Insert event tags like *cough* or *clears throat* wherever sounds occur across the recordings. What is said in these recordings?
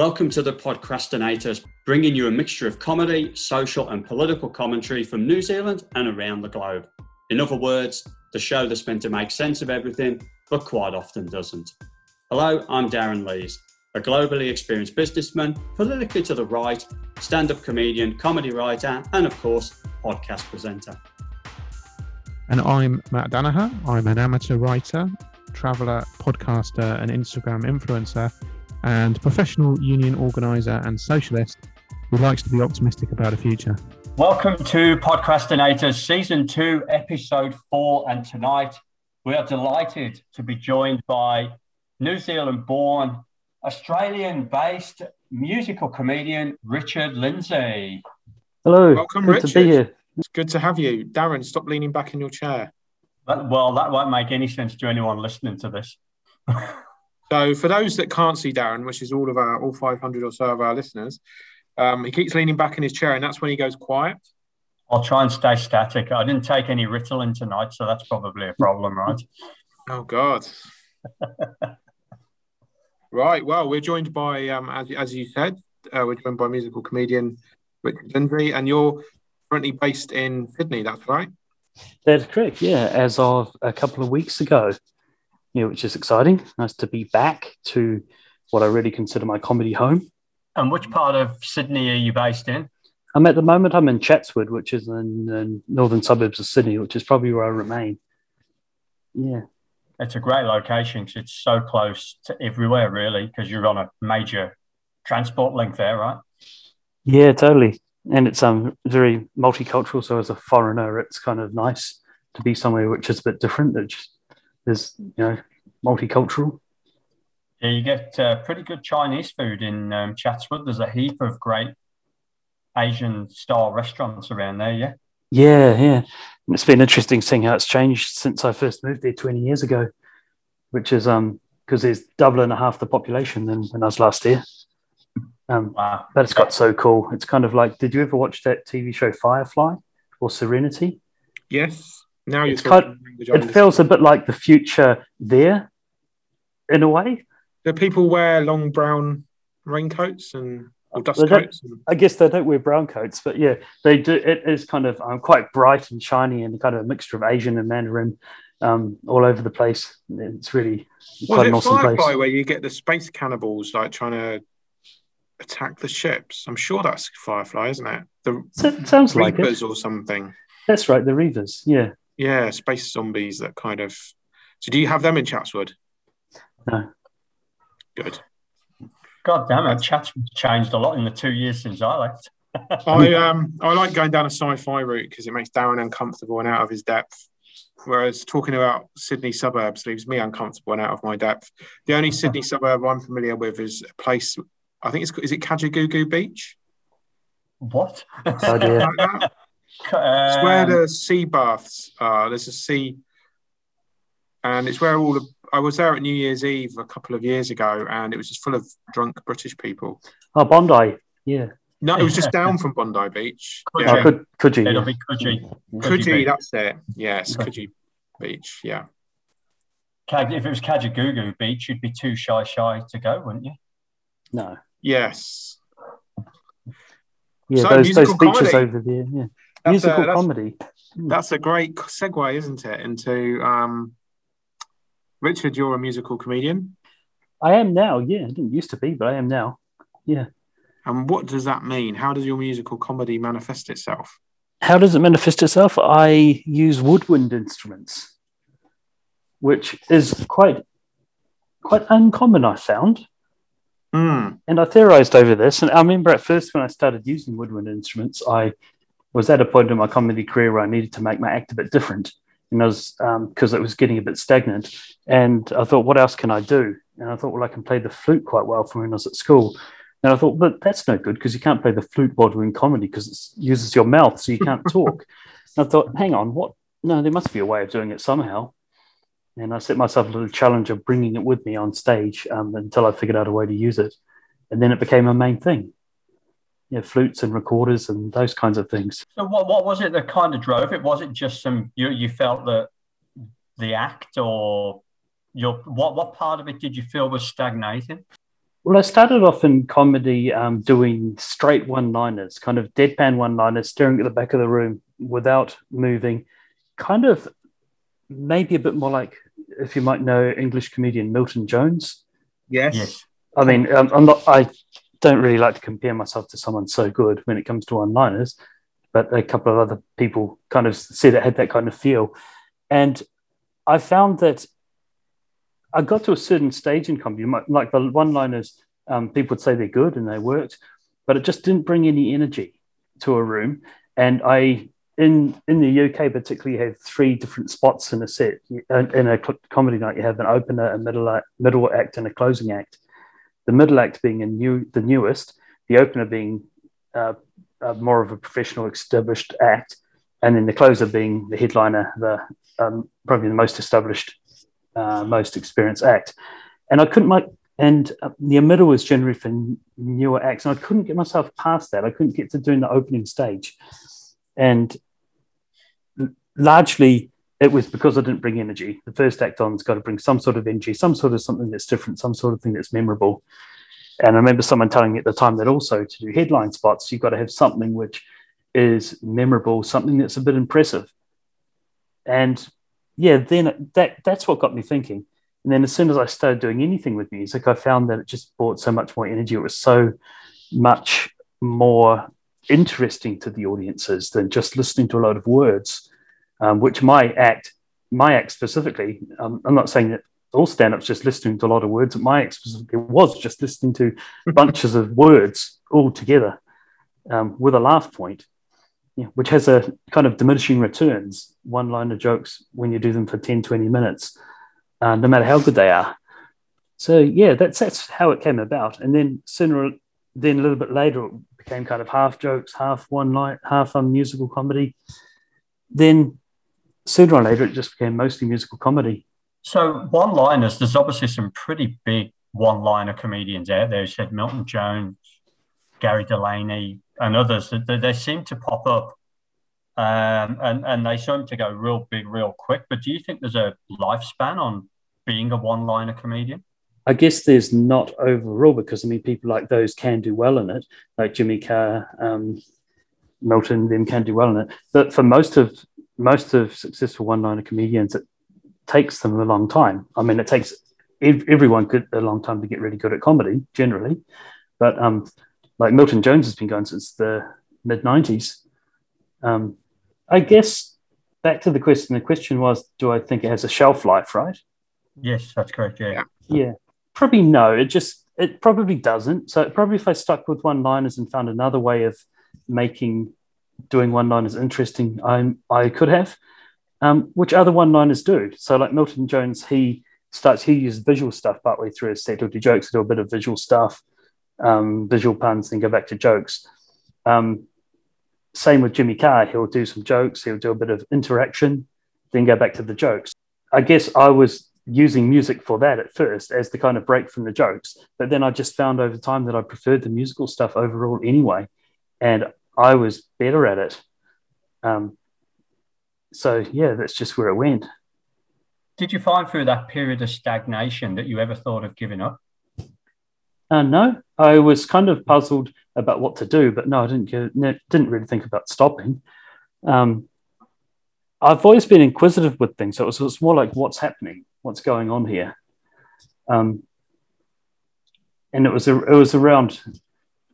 Welcome to the Podcrastinators, bringing you a mixture of comedy, social, and political commentary from New Zealand and around the globe. In other words, the show that's meant to make sense of everything, but quite often doesn't. Hello, I'm Darran Lees, a globally experienced businessman, politically to the right, stand up comedian, comedy writer, and of course, podcast presenter. And I'm Mat Danaher. I'm an amateur writer, traveller, podcaster, and Instagram influencer and professional union organiser and socialist who likes to be optimistic about a future. Welcome to Podcrastinators Season 2, Episode 4. And tonight we are delighted to be joined by New Zealand born, Australian based musical comedian Richard Lindesay. Hello. Welcome, good Richard. to be here. It's good to have you. Darran, stop leaning back in your chair. That- well, that won't make any sense to anyone listening to this. *laughs* So, for those that can't see Darran, which is all of our all 500 or so of our listeners, um, he keeps leaning back in his chair, and that's when he goes quiet. I'll try and stay static. I didn't take any Ritalin tonight, so that's probably a problem, right? *laughs* Oh God. *laughs* right. Well, we're joined by, um, as as you said, uh, we're joined by musical comedian Richard Lindesay, and you're currently based in Sydney. That's right. That's correct. Yeah, as of a couple of weeks ago, yeah, which is exciting. Nice to be back to what I really consider my comedy home. And which part of Sydney are you based in? I'm at the moment. I'm in Chatswood, which is in the northern suburbs of Sydney, which is probably where I remain. Yeah, It's a great location because it's so close to everywhere, really, because you're on a major transport link there, right? yeah, totally. And it's um very multicultural. So as a foreigner, it's kind of nice to be somewhere which is a bit different. That just is you know multicultural. Yeah, you get uh, pretty good Chinese food in um, Chatswood. There's a heap of great Asian style restaurants around there, yeah? Yeah, yeah. And it's been interesting seeing how it's changed since I first moved there 20 years ago, which is um because there's double and a half the population than when I was last here. Um, Wow. but it's got so cool. It's kind of like, did you ever watch that TV show Firefly or Serenity? Yes. Now talking kind- language It feels a bit like the future there, in a way. Do people wear long brown raincoats and or dust They coats? And, I guess they don't wear brown coats, but yeah, they do. It is kind of um, quite bright and shiny and kind of a mixture of Asian and Mandarin um, all over the place. It's really quite an it awesome Firefly place. where you get the space cannibals like trying to attack the ships? I'm sure that's Firefly, isn't it? The So- it sounds like it. Or something. That's right, the Reavers. Yeah. Yeah, space zombies that kind of. So, do you have them in Chatswood? No. Good. God damn it, Chatswood's changed a lot in the two years since I left. *laughs* I um I like going down a sci-fi route because it makes Darran uncomfortable and out of his depth. Whereas talking about Sydney suburbs leaves me uncomfortable and out of my depth. The only Sydney suburb I'm familiar with is a place. I think it's is it Kajagoogoo Beach. What? Oh dear. Like that? It's where Um, the sea baths are. There's a sea, and it's where all the. I was there at New Year's Eve a couple of years ago, and it was just full of drunk British people. Oh, Bondi. Yeah. No, it was just *laughs* down from Bondi Beach. Could Oh, Yeah. could could you? It'll Yeah. be Coogee. Coogee, Beach. that's it. Yes, Okay. Coogee Beach. Yeah. If it was Kajagoogoo Beach, you'd be too shy shy to go, wouldn't you? No. Yes. Yeah, So, those those beaches comedy. over there. Yeah. That's Musical a, that's, comedy. that's a great segue, isn't it? Into um, Richard, you're a musical comedian. I am now. Yeah, I didn't used to be, but I am now. Yeah. And what does that mean? How does your musical comedy manifest itself? How does it manifest itself? I use woodwind instruments, which is quite quite uncommon. I found. Hmm. And I theorized over this. And I remember at first when I started using woodwind instruments, I was at a point in my comedy career where I needed to make my act a bit different. And I was, because it was getting a bit stagnant. And I thought, what else can I do? And I thought, well, I can play the flute quite well from when I was at school. And I thought, but that's no good because you can't play the flute while doing comedy because it uses your mouth, so you can't talk. *laughs* and I thought, hang on, what? No, there must be a way of doing it somehow. And I set myself a little challenge of bringing it with me on stage um, until I figured out a way to use it. And then it became a main thing. Yeah, flutes and recorders and those kinds of things. So what, what was it that kind of drove it? Was it just some you you felt that the act or your what what part of it did you feel was stagnating? Well, I started off in comedy um, doing straight one liners, kind of deadpan one liners, staring at the back of the room without moving, kind of maybe a bit more like if you might know English comedian Milton Jones. Yes. yes. I mean, um, I'm not, I don't really like to compare myself to someone so good when it comes to one liners, but a couple of other people kind of said it had that kind of feel. And I found that I got to a certain stage in comedy, like the one liners, um, people would say they're good and they worked, but it just didn't bring any energy to a room. And I, in in the UK particularly, have three different spots in a set. In a comedy night, you have an opener, a middle middle act, and a closing act. The middle act being a new, the newest, the opener being uh, uh, more of a professional, established act, and then the closer being the headliner, the um, probably the most established uh, most experienced act. And I couldn't like, and uh, the middle was generally for newer acts, and I couldn't get myself past that. I couldn't get to doing the opening stage, and largely it was because I didn't bring energy. The first act on's got to bring some sort of energy, some sort of something that's different, some sort of thing that's memorable. And I remember someone telling me at the time that also to do headline spots, you've got to have something which is memorable, something that's a bit impressive. And yeah, then that that's what got me thinking. And then as soon as I started doing anything with music, I found that it just brought so much more energy. It was so much more interesting to the audiences than just listening to a load of words, um, which my act, my act specifically, um, I'm not saying that all stand-ups just listening to a lot of words. My act specifically was just listening to *laughs* bunches of words all together um, with a laugh point yeah, which has a kind of diminishing returns, one line of jokes when you do them for 10, 20 minutes, uh, no matter how good they are. So yeah, that's that's how it came about. And then sooner then a little bit later it became kind of half jokes, half one line, half um, musical comedy. Then sooner or later it just became mostly musical comedy. So one liners, there's obviously some pretty big one liner comedians out there. You said Milton Jones, Gary Delaney, and others, they, they seem to pop up um, and, and they seem to go real big, real quick. But do you think there's a lifespan on being a one liner comedian? I guess there's not overall because I mean, people like those can do well in it, like Jimmy Carr, um, Milton, them can do well in it. But for most of most of successful one liner comedians, it takes them a long time. I mean, it takes everyone good a long time to get really good at comedy generally, but um, like Milton Jones has been going since the mid 90s. Um, I guess back to the question. The question was, do I think it has a shelf life, right? Yes, that's correct. Yeah. Yeah. Probably no. It just, it probably doesn't. So probably if I stuck with one liners and found another way of making doing one liners interesting, I I could have. Um, which other one liners do. So like Milton Jones, he starts he uses visual stuff partway through his set. He'll do jokes, do a bit of visual stuff um, visual puns, then go back to jokes. Um, same with Jimmy Carr. He'll do some jokes, he'll do a bit of interaction, then go back to the jokes. I guess I was using music for that at first as the kind of break from the jokes, but then I just found over time that I preferred the musical stuff overall anyway, and I was better at it. Um, so yeah, that's just where it went. Did you find through that period of stagnation that you ever thought of giving up? Uh, no, I was kind of puzzled about what to do, but no, I didn't get, no, didn't really think about stopping. Um, I've always been inquisitive with things, so it was, it was, more like what's happening, what's going on here, um, and it was it was around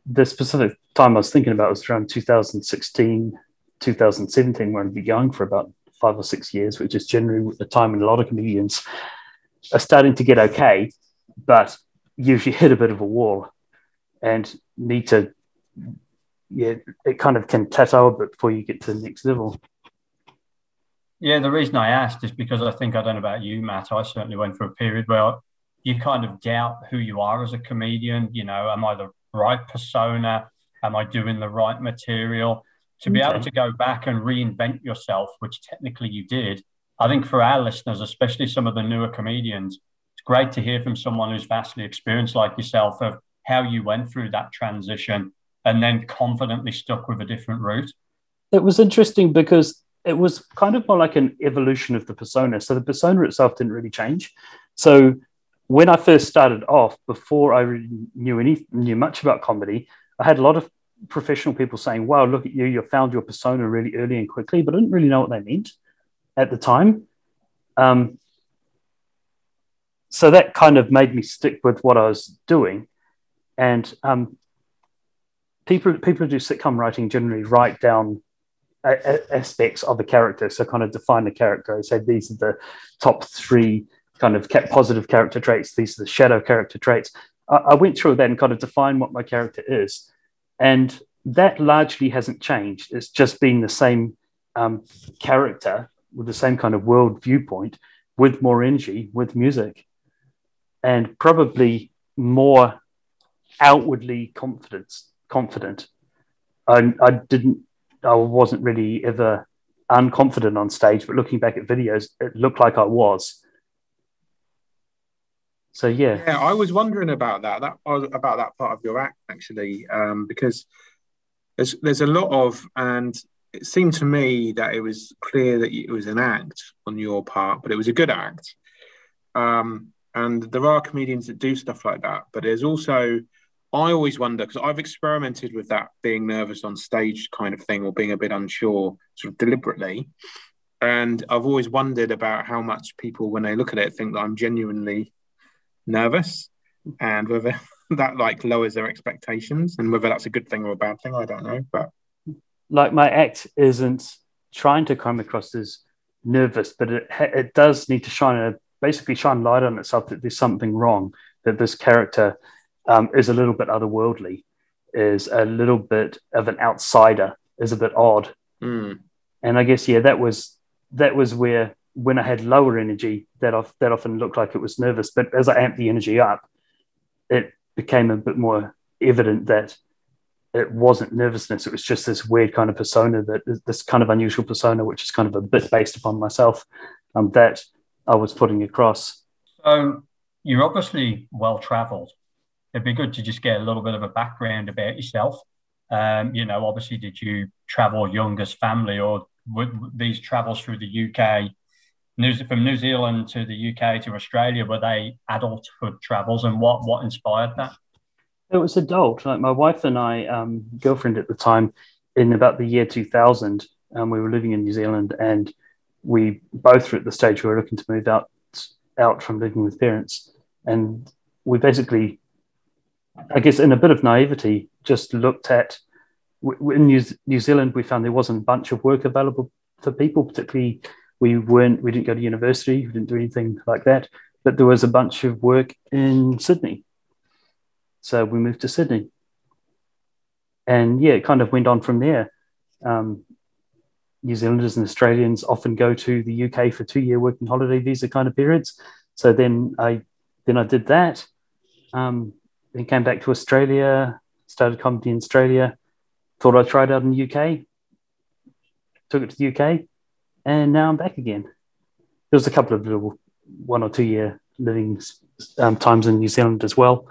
the specific time I was thinking about was around 2016, 2017, where I'd be going for about five or six years, which is generally the time when a lot of comedians are starting to get okay, but usually hit a bit of a wall and need to yeah it kind of can plateau a bit before you get to the next level. Yeah the reason i asked is because i think i don't know about you mat i certainly went through a period where you kind of doubt who you are as a comedian. You know am i the right persona am i doing the right material to be okay. able to go back and reinvent yourself which technically you did i think for our listeners especially some of the newer comedians it's great to hear from someone who's vastly experienced like yourself of how you went through that transition and then confidently stuck with a different route. It was interesting because it was kind of more like an evolution of the persona. So the persona itself didn't really change. So when I first started off, before I really knew any knew much about comedy, I had a lot of professional people saying, "Wow, look at you! You found your persona really early and quickly," but I didn't really know what they meant at the time. Um, so that kind of made me stick with what I was doing, and um, people people who do sitcom writing generally write down a, a, aspects of a character, so kind of define the character. I say these are the top three kind of positive character traits. These are the shadow character traits. I, went through that and kind of defined what my character is, and that largely hasn't changed. It's just been the same um, character with the same kind of world viewpoint, with more energy, with music, and probably more outwardly confidence confident. I, I didn't, I wasn't really ever unconfident on stage, but looking back at videos, it looked like I was. So yeah, yeah, I was wondering about that. That about that part of your act actually, um, because there's there's a lot of, and it seemed to me that it was clear that it was an act on your part, but it was a good act. Um, and there are comedians that do stuff like that, but there's also I always wonder because I've experimented with that being nervous on stage kind of thing or being a bit unsure sort of deliberately. And I've always wondered about how much people, when they look at it, think that I'm genuinely nervous and whether *laughs* that like lowers their expectations and whether that's a good thing or a bad thing, I don't know. But like my act isn't trying to come across as nervous, but it, it does need to shine a basically shine light on itself that there's something wrong, that this character um, is a little bit otherworldly, is a little bit of an outsider, is a bit odd. Mm. And I guess yeah, that was that was where when I had lower energy, that off, that often looked like it was nervous. But as I amped the energy up, it became a bit more evident that it wasn't nervousness. It was just this weird kind of persona that this kind of unusual persona, which is kind of a bit based upon myself, um, that I was putting across. So you're obviously well traveled it'd be good to just get a little bit of a background about yourself. Um, you know, obviously, did you travel young as family, or would these travels through the UK, New, from New Zealand to the UK to Australia, were they adulthood travels, and what what inspired that? It was adult. Like my wife and I, um, girlfriend at the time, in about the year 2000, um, we were living in New Zealand, and we both were at the stage we were looking to move out out from living with parents, and we basically I guess, in a bit of naivety, just looked at in New, New Zealand, we found there wasn't a bunch of work available for people, particularly we weren't, we didn't go to university, we didn't do anything like that, but there was a bunch of work in Sydney. So we moved to Sydney. And yeah, it kind of went on from there. Um, New Zealanders and Australians often go to the UK for two year working holiday visa kind of periods. So then I then I did that. Um, then came back to Australia, started comedy in Australia, thought I'd try it out in the UK, took it to the UK, and now I'm back again. There was a couple of little one or two year living um, times in New Zealand as well.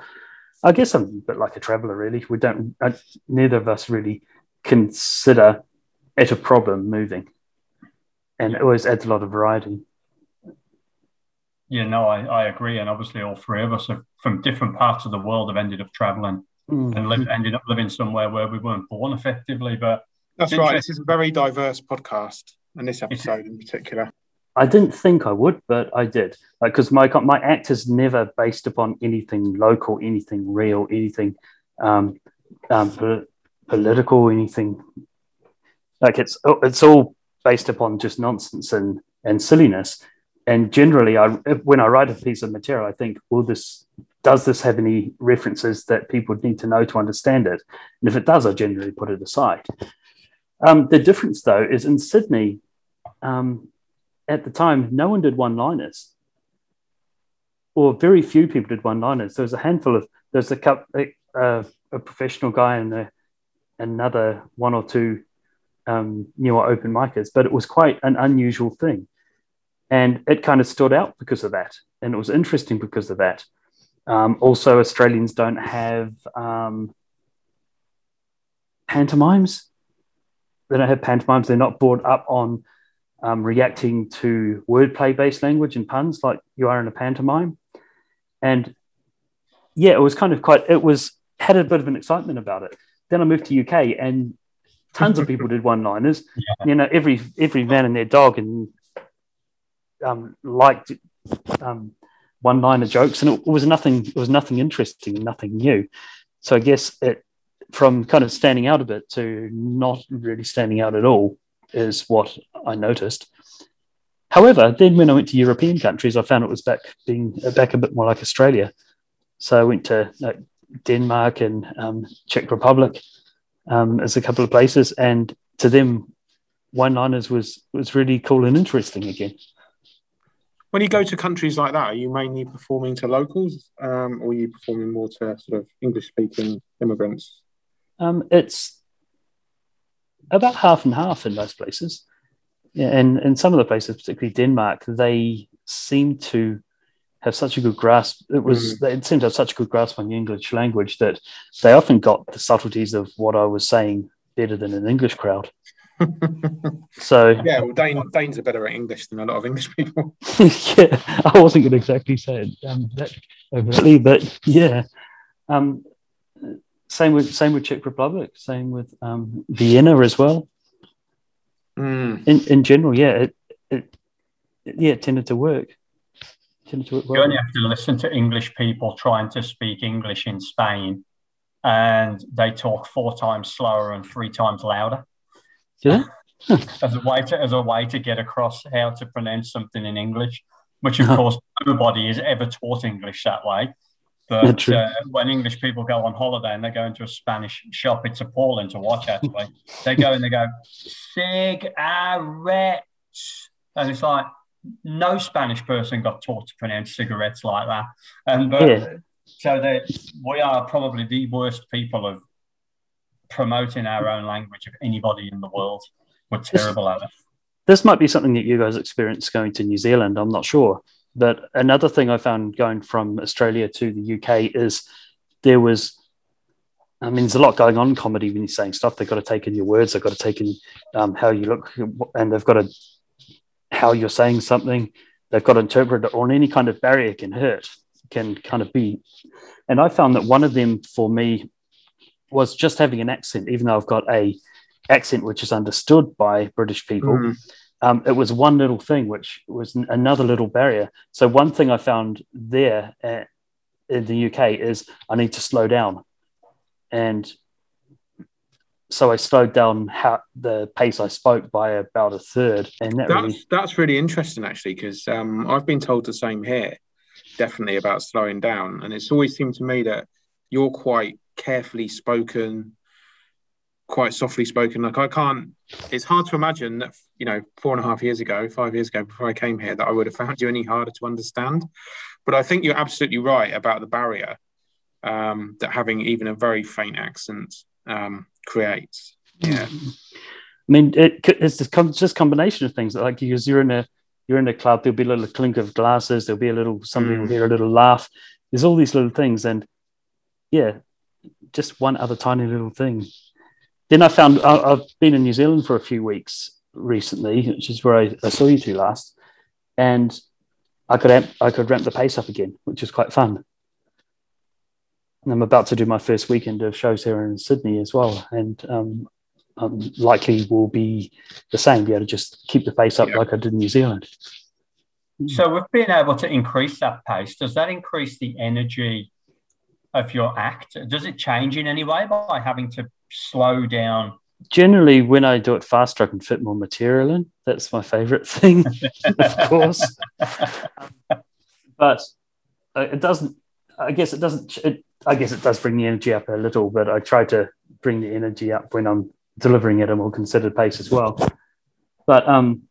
I guess I'm a bit like a traveller, really. We don't, I, neither of us really consider it a problem moving, and it always adds a lot of variety. Yeah, no, I, I agree. And obviously, all three of us have, from different parts of the world have ended up traveling mm. and lived, ended up living somewhere where we weren't born effectively. But that's right. This is a very diverse podcast, and this episode in particular. I didn't think I would, but I did. Because like, my my act is never based upon anything local, anything real, anything um, um, political, anything like it's it's all based upon just nonsense and and silliness and generally, I when I write a piece of material, I think, will this does this have any references that people need to know to understand it? And if it does, I generally put it aside. Um, the difference, though, is in Sydney, um, at the time, no one did one-liners, or very few people did one-liners. There was a handful of there's a couple, uh, a professional guy and a, another one or two um, newer open micers, but it was quite an unusual thing. And it kind of stood out because of that. And it was interesting because of that. Um, also, Australians don't have um, pantomimes. They don't have pantomimes. They're not brought up on um, reacting to wordplay based language and puns like you are in a pantomime. and yeah, it was kind of quite. It was had a bit of an excitement about it. Then I moved to UK, and tons of *laughs* people did one-liners. Yeah. You know, every every man and their dog, and um, liked um, one-liner jokes, and it was nothing. It was nothing interesting, nothing new. So I guess it from kind of standing out a bit to not really standing out at all is what I noticed. However, then when I went to European countries, I found it was back being back a bit more like Australia. So I went to like, Denmark and um, Czech Republic um, as a couple of places, and to them, one-liners was was really cool and interesting again. When you go to countries like that, are you mainly performing to locals, um, or are you performing more to sort of English-speaking immigrants? Um, it's about half and half in most places. Yeah, and in some of the places, particularly Denmark, they seem to have such a good grasp. It was they seemed to have such a good grasp on the English language that they often got the subtleties of what I was saying better than an English crowd. *laughs* So Yeah, well, Dane, Danes are better at English than a lot of English people. *laughs* yeah, I wasn't going to exactly say it um, that overtly, but yeah. Um, same with same with Czech Republic, same with um, Vienna as well. Mm. In in general, yeah, it, it yeah it tended to work. Tended to work You only have to listen to English people trying to speak English in Spain, and they talk four times slower and three times louder. Do they? *laughs* as a way to as a way to get across how to pronounce something in English, which of Uh-huh. course nobody is ever taught English that way. But uh, when English people go on holiday and they go into a Spanish shop, it's appalling to watch. Actually, they go and they go cigarettes, and it's like no Spanish person got taught to pronounce cigarettes like that. And but Yeah. so that we are probably the worst people of promoting our own language of anybody in the world. We're terrible at it. this might be something that you guys experienced going to New Zealand. I'm not sure. But another thing I found going from Australia to the UK is there was, I mean, there's a lot going on in comedy when you're saying stuff. They've got to take in your words, they've got to take in um, how you look, and they've got to, how you're saying something. They've got to interpret it, or any kind of barrier can hurt, can kind of be. And I found that one of them for me was just having an accent, even though I've got a accent which is understood by British people Mm. Um, it was one little thing which was another little barrier. So one thing I found there at, in the UK is I need to slow down, and so I slowed down how the pace I spoke by about a third, and that really That's that's really interesting actually, because um, I've been told the same here, definitely about slowing down, and it's always seemed to me that you're quite carefully spoken, quite softly spoken. Like I can't. It's hard to imagine that you know four and a half years ago, five years ago, before I came here, that I would have found you any harder to understand. But I think you're absolutely right about the barrier um, that having even a very faint accent um, creates. Yeah. I mean, it, it's just, com- just combination of things. Like because you're in a you're in a club, there'll be a little clink of glasses, there'll be a little somebody will Mm. hear a little laugh. There's all these little things, and yeah, just one other tiny little thing. Then I found I, I've been in New Zealand for a few weeks recently, which is where I, I saw you two last, and I could amp, I could ramp the pace up again, which is quite fun. And I'm about to do my first weekend of shows here in Sydney as well, and um, um, likely will be the same. Be able to just keep the pace up Yeah. like I did in New Zealand. So with being able to increase that pace, does that increase the energy of your act? Does it change in any way by having to slow down? Generally, when I do it faster, I can fit more material in. That's my favorite *laughs* thing, of course. but uh, it doesn't. I guess it doesn't. It, I guess it does bring the energy up a little, but I try to bring the energy up when I'm delivering at a more considered pace as well. But um,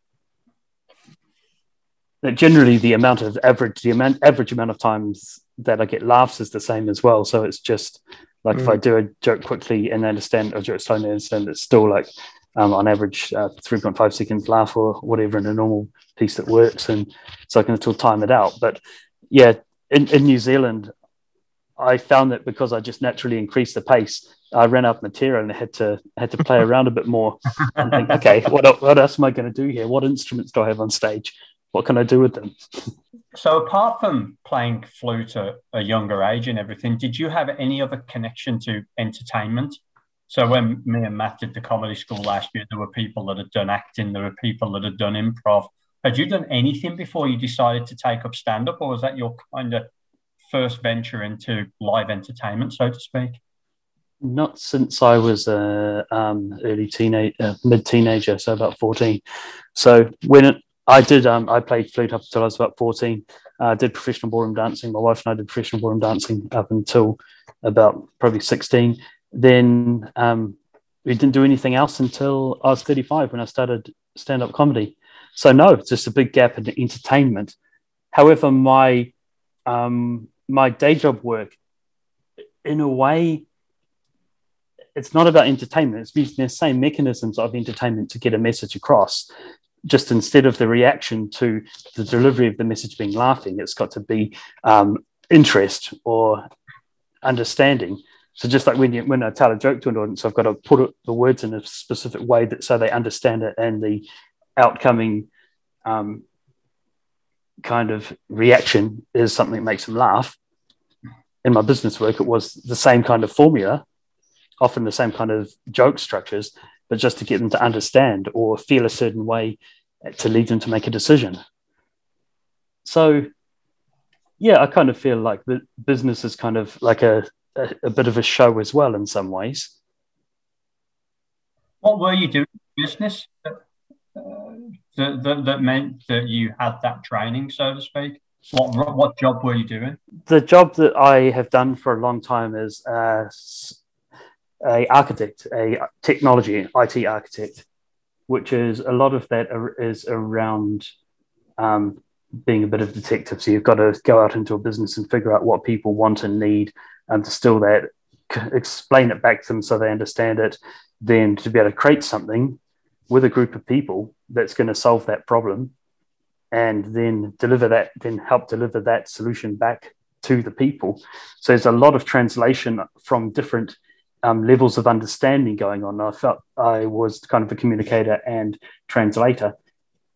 generally the amount of average, the amount average amount of times that I get laughs is the same as well. So it's just like if I do a joke quickly and understand a joke slowly and understand it's still like um, on average uh, 3.5 seconds laugh or whatever in a normal piece that works, and so I can still time it out. But yeah, in, in New Zealand, I found that because I just naturally increased the pace, I ran out of material and I had to had to play *laughs* around a bit more and think, okay, what what else am I going to do here? What instruments do I have on stage? What can I do with them? So, apart from playing flute at a younger age and everything, did you have any other connection to entertainment? So, when me and Mat did the comedy school last year, there were people that had done acting, there were people that had done improv. Had you done anything before you decided to take up stand up, or was that your kind of first venture into live entertainment, so to speak? Not since I was a um, early teenage, uh, mid teenager, so about fourteen. So when I did, um, I played flute up until I was about fourteen. I uh, did professional ballroom dancing. My wife and I did professional ballroom dancing up until about probably sixteen. Then um, we didn't do anything else until I was thirty-five when I started stand-up comedy. So no, it's just a big gap in entertainment. However, my um, my day job work, in a way, it's not about entertainment. It's using the same mechanisms of entertainment to get a message across. Just instead of the reaction to the delivery of the message being laughing, it's got to be um, interest or understanding. So just like when you when I tell a joke to an audience, I've got to put it, the words in a specific way that so they understand it, and the outcoming um, kind of reaction is something that makes them laugh. In my business work, it was the same kind of formula, often the same kind of joke structures, but just to get them to understand or feel a certain way to lead them to make a decision. So, yeah, I kind of feel like the business is kind of like a, a, a bit of a show as well in some ways. What were you doing business? that, that, that meant that you had that training, so to speak? What what job were you doing? The job that I have done for a long time is uh, a architect, a technology IT architect, which is a lot of that is around um, being a bit of detective. So you've got to go out into a business and figure out what people want and need, and distill that, explain it back to them so they understand it. Then to be able to create something with a group of people that's going to solve that problem and then deliver that then help deliver that solution back to the people so there's a lot of translation from different um, levels of understanding going on i felt i was kind of a communicator and translator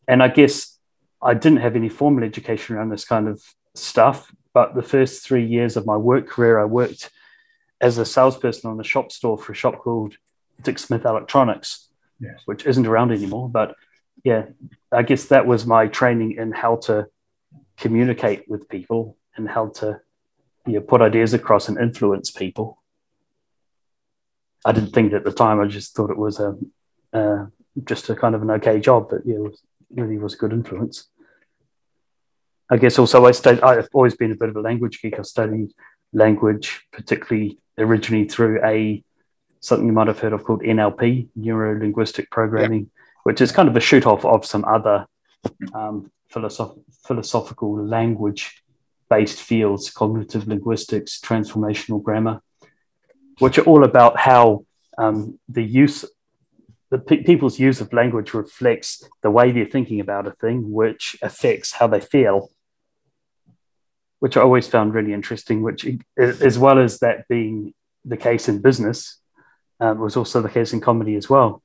and i guess i didn't have any formal education around this kind of stuff but the first three years of my work career i worked as a salesperson on a shop store for a shop called dick smith electronics yes. which isn't around anymore. But yeah, I guess that was my training in how to communicate with people and how to you know, put ideas across and influence people. I didn't think it at the time. I just thought it was a uh, just a kind of an okay job, but yeah, it was, really was a good influence. I guess also I studied. I've always been a bit of a language geek. I studied language, particularly originally through a something you might have heard of called NLP, Neuro Linguistic Programming, yep. which is kind of a shoot off of some other um, philosoph- philosophical language based fields, cognitive linguistics, transformational grammar, which are all about how um, the use, the pe- people's use of language reflects the way they're thinking about a thing, which affects how they feel. Which I always found really interesting, which, as well as that being the case in business, um, was also the case in comedy as well.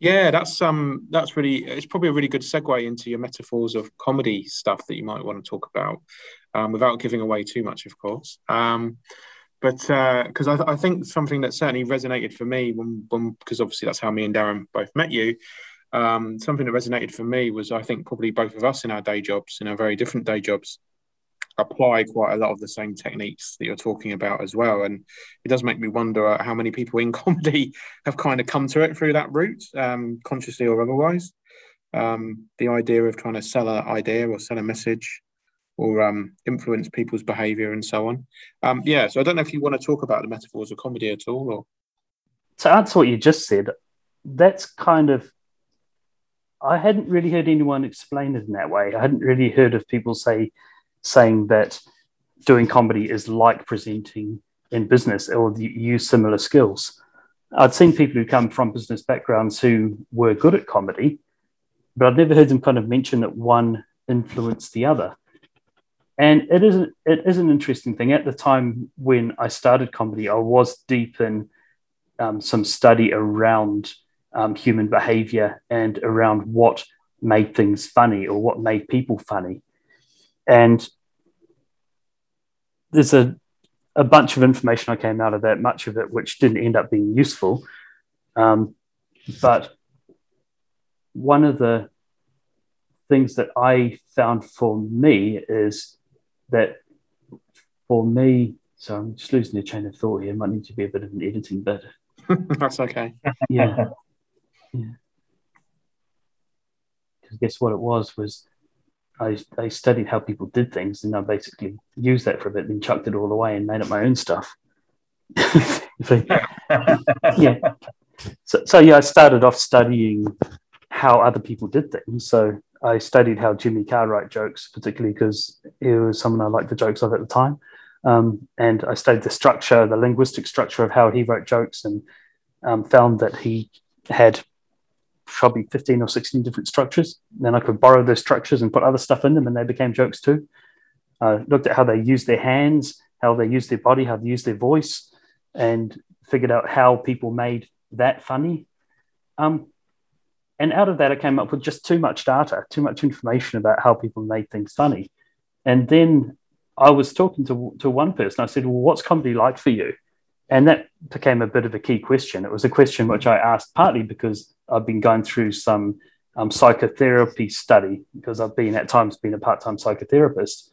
Yeah, that's um that's really it's probably a really good segue into your metaphors of comedy stuff that you might want to talk about, um, without giving away too much, of course. Um, but because uh, I, I, think something that certainly resonated for me because obviously that's how me and Darran both met you. Um, something that resonated for me was I think probably both of us in our day jobs, in our very different day jobs, apply quite a lot of the same techniques that you're talking about as well. And it does make me wonder how many people in *laughs* comedy have kind of come to it through that route, um, consciously or otherwise. Um, the idea of trying to sell an idea or sell a message or um, influence people's behavior and so on. Um, yeah, so I don't know if you want to talk about the metaphors of comedy at all. Or to answer what you just said, that's kind of I hadn't really heard anyone explain it in that way. I hadn't really heard of people say saying that doing comedy is like presenting in business or use similar skills. I'd seen people who come from business backgrounds who were good at comedy, but I've never heard them kind of mention that one influenced the other. And it is it is an interesting thing. At the time when I started comedy, I was deep in um, some study around um, human behavior and around what made things funny or what made people funny. And there's a, a bunch of information I came out of that, much of it which didn't end up being useful. Um, but one of the things that I found for me is that for me, so I'm just losing the chain of thought here. Might need to be a bit of an editing bit. *laughs* That's okay. *laughs* Yeah. yeah. Because guess what it was was I, I studied how people did things and I basically used that for a bit, then chucked it all away and made up my own stuff. *laughs* so, yeah. So, so yeah, I started off studying how other people did things. So I studied how Jimmy Carr wrote jokes, particularly because he was someone I liked the jokes of at the time. Um, and I studied the structure, the linguistic structure of how he wrote jokes, and um, found that he had probably 15 or 16 different structures. Then I could borrow those structures and put other stuff in them, and they became jokes too. I looked at how they used their hands, how they used their body, how they used their voice, and figured out how people made that funny. Um, and out of that, I came up with just too much data, too much information about how people made things funny. And then I was talking to, to one person. I said, Well, what's comedy like for you? And that became a bit of a key question. It was a question which I asked partly because I've been going through some um, psychotherapy study because I've been at times been a part-time psychotherapist.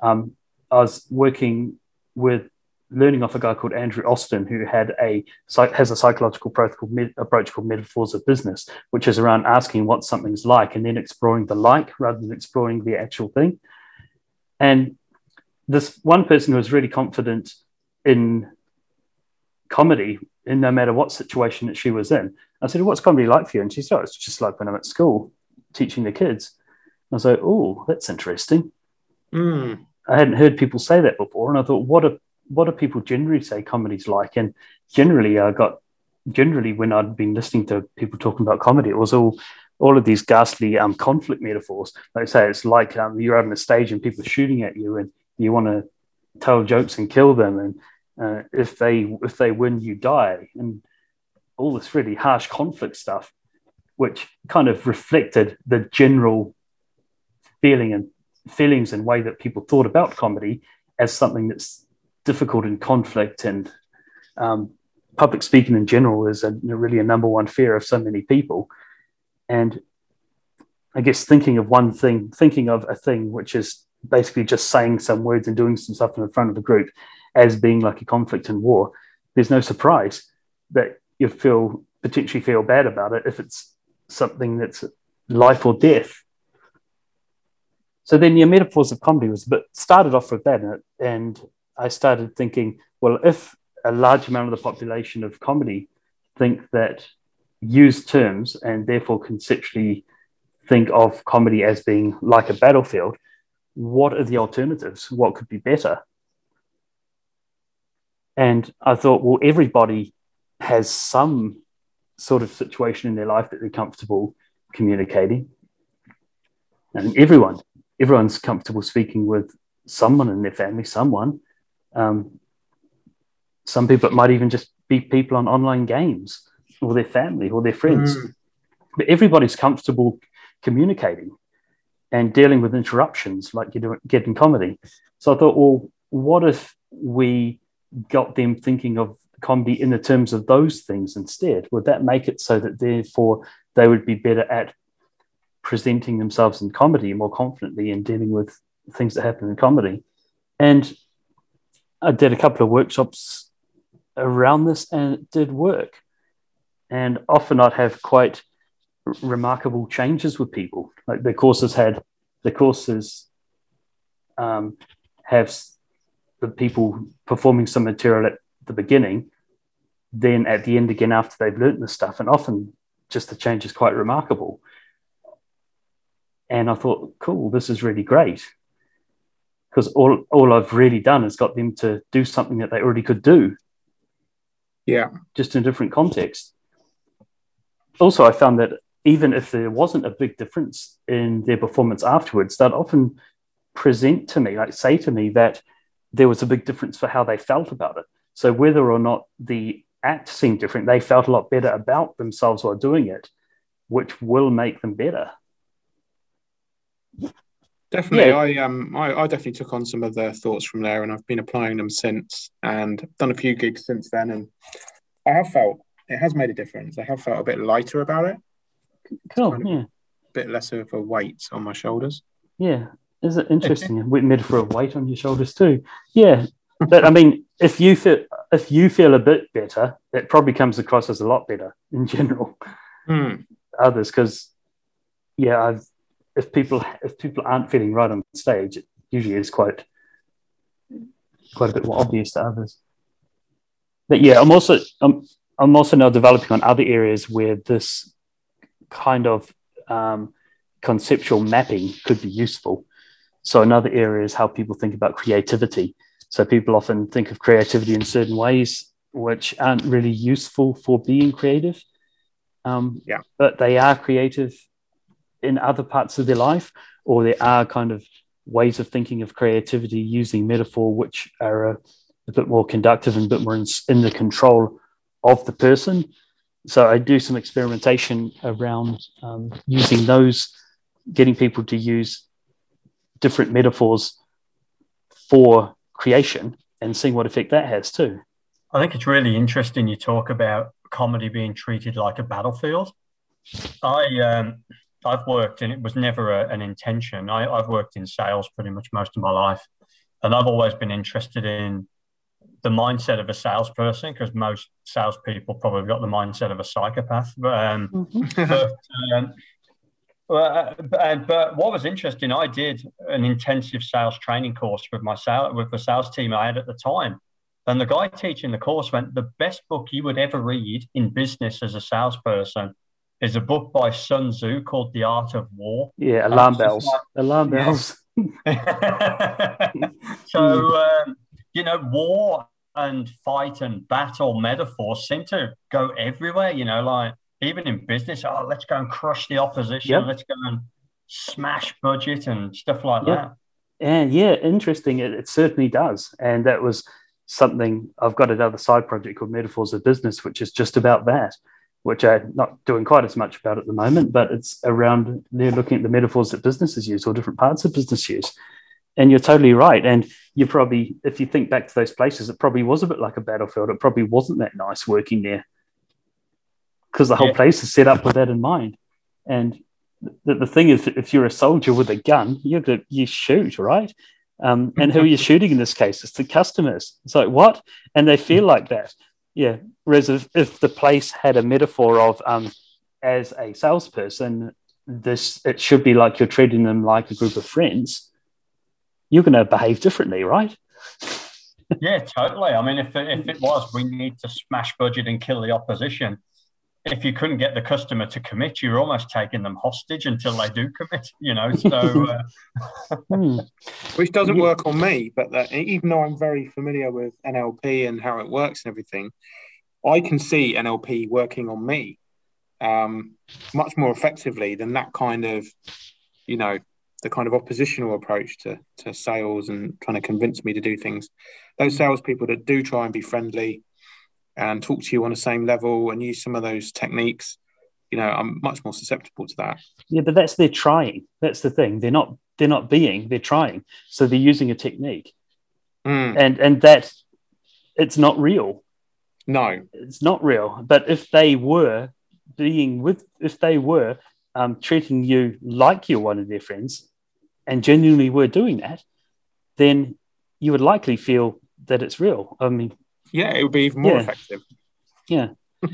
Um, I was working with learning off a guy called Andrew Austin, who had a has a psychological approach called, approach called metaphors of business, which is around asking what something's like and then exploring the like rather than exploring the actual thing. And this one person who was really confident in comedy, in no matter what situation that she was in, I said, "What's comedy like for you?" And she said, oh, "It's just like when I'm at school teaching the kids." I was like, "Oh, that's interesting." Mm. I hadn't heard people say that before, and I thought, "What a what do people generally say comedy's like? And generally, I got generally when I'd been listening to people talking about comedy, it was all all of these ghastly um, conflict metaphors. Like I say, it's like um, you're out on a stage and people are shooting at you, and you want to tell jokes and kill them, and uh, if they if they win, you die, and all this really harsh conflict stuff, which kind of reflected the general feeling and feelings and way that people thought about comedy as something that's difficult in conflict and um, public speaking in general is a, really a number one fear of so many people. And I guess thinking of one thing, thinking of a thing which is basically just saying some words and doing some stuff in front of the group as being like a conflict and war, there's no surprise that you feel potentially feel bad about it if it's something that's life or death. So then your metaphors of comedy was but started off with that and I started thinking, well, if a large amount of the population of comedy think that use terms and therefore conceptually think of comedy as being like a battlefield, what are the alternatives? What could be better? And I thought, well, everybody has some sort of situation in their life that they're comfortable communicating. And everyone, everyone's comfortable speaking with someone in their family, someone. Um, some people it might even just be people on online games or their family or their friends. Mm. But everybody's comfortable communicating and dealing with interruptions like you do get in comedy. So I thought, well, what if we got them thinking of comedy in the terms of those things instead? Would that make it so that therefore they would be better at presenting themselves in comedy more confidently and dealing with things that happen in comedy? And I did a couple of workshops around this and it did work. And often I'd have quite remarkable changes with people. Like the courses had, the courses um, have the people performing some material at the beginning, then at the end again after they've learned the stuff. And often just the change is quite remarkable. And I thought, cool, this is really great because all all I've really done is got them to do something that they already could do. Yeah, just in a different context. Also, I found that even if there wasn't a big difference in their performance afterwards, they'd often present to me, like say to me, that there was a big difference for how they felt about it. So whether or not the act seemed different, they felt a lot better about themselves while doing it, which will make them better. Definitely, Yeah. I um, I, I definitely took on some of their thoughts from there, and I've been applying them since, and done a few gigs since then, and I have felt it has made a difference. I have felt a bit lighter about it, Cool. kind of- Yeah. a bit less of a weight on my shoulders. Yeah. Is it interesting? *laughs* With metaphor of weight on your shoulders too. Yeah. But I mean, if you feel if you feel a bit better, it probably comes across as a lot better in general. Hmm. Others, because yeah, I've if people if people aren't feeling right on stage, it usually is quite quite a bit more obvious to others. But yeah, I'm also I'm I'm also now developing on other areas where this kind of um, conceptual mapping could be useful. So another area is how people think about creativity. So people often think of creativity in certain ways which aren't really useful for being creative. Um, Yeah. But they are creative in other parts of their life, or there are kind of ways of thinking of creativity using metaphor which are a, a bit more conductive and a bit more in, in the control of the person. So I do some experimentation around um, using those, getting people to use different metaphors for creation and seeing what effect that has too. I think it's really interesting you talk about comedy being treated like a battlefield. I um, I've worked and it was never a, an intention. I, I've worked in sales pretty much most of my life, and I've always been interested in the mindset of a salesperson because most salespeople probably got the mindset of a psychopath. But um, but, um, well, uh, but, but what was interesting, I did an intensive sales training course with my sales, with the sales team I had at the time. And the guy teaching the course went, the best book you would ever read in business as a salesperson is a book by Sun Tzu called The Art of War. Yeah, alarm it's bells. like- alarm Yeah. bells. *laughs* so, um, you know, war and fight and battle metaphors seem to go everywhere, you know, like even in business, oh, let's go and crush the opposition, Yep. let's go and smash budget and stuff like Yep. that. And yeah, interesting. It, it certainly does. And that was something I've got another side project called Metaphors of Business, which is just about that, which I'm not doing quite as much about at the moment, but it's around they're looking at the metaphors that businesses use or different parts of business use. And you're totally right. And you probably, if you think back to those places, it probably was a bit like a battlefield. It probably wasn't that nice working there because the whole Yeah. place is set up with that in mind. And the, the thing is, if you're a soldier with a gun, you're gonna, you shoot, right? Um, and who are you *laughs* shooting in this case? It's the customers. It's like, what? And they feel like that. Yeah. Whereas if, if the place had a metaphor of, um, as a salesperson, this it should be like you're treating them like a group of friends, you're going to behave differently, right? Yeah, totally. I mean, if if it was, we need to smash budget and kill the opposition. If you couldn't get the customer to commit, you're almost taking them hostage until they do *laughs* commit. You know, so uh, Hmm. which doesn't work on me. But that, even though I'm very familiar with NLP and how it works and everything, I can see NLP working on me um, much more effectively than that kind of, you know, the kind of oppositional approach to to sales and trying to convince me to do things. Those salespeople that do try and be friendly and talk to you on the same level and use some of those techniques, you know, I'm much more susceptible to that. Yeah, but that's their trying. That's the thing. They're not. They're not being. They're trying. So they're using a technique, Mm, and and that it's not real. no, it's not real. But if they were being with, if they were um, treating you like you're one of their friends and genuinely were doing that, then you would likely feel that it's real. I mean, yeah, it would be even more Yeah. effective. yeah. *laughs*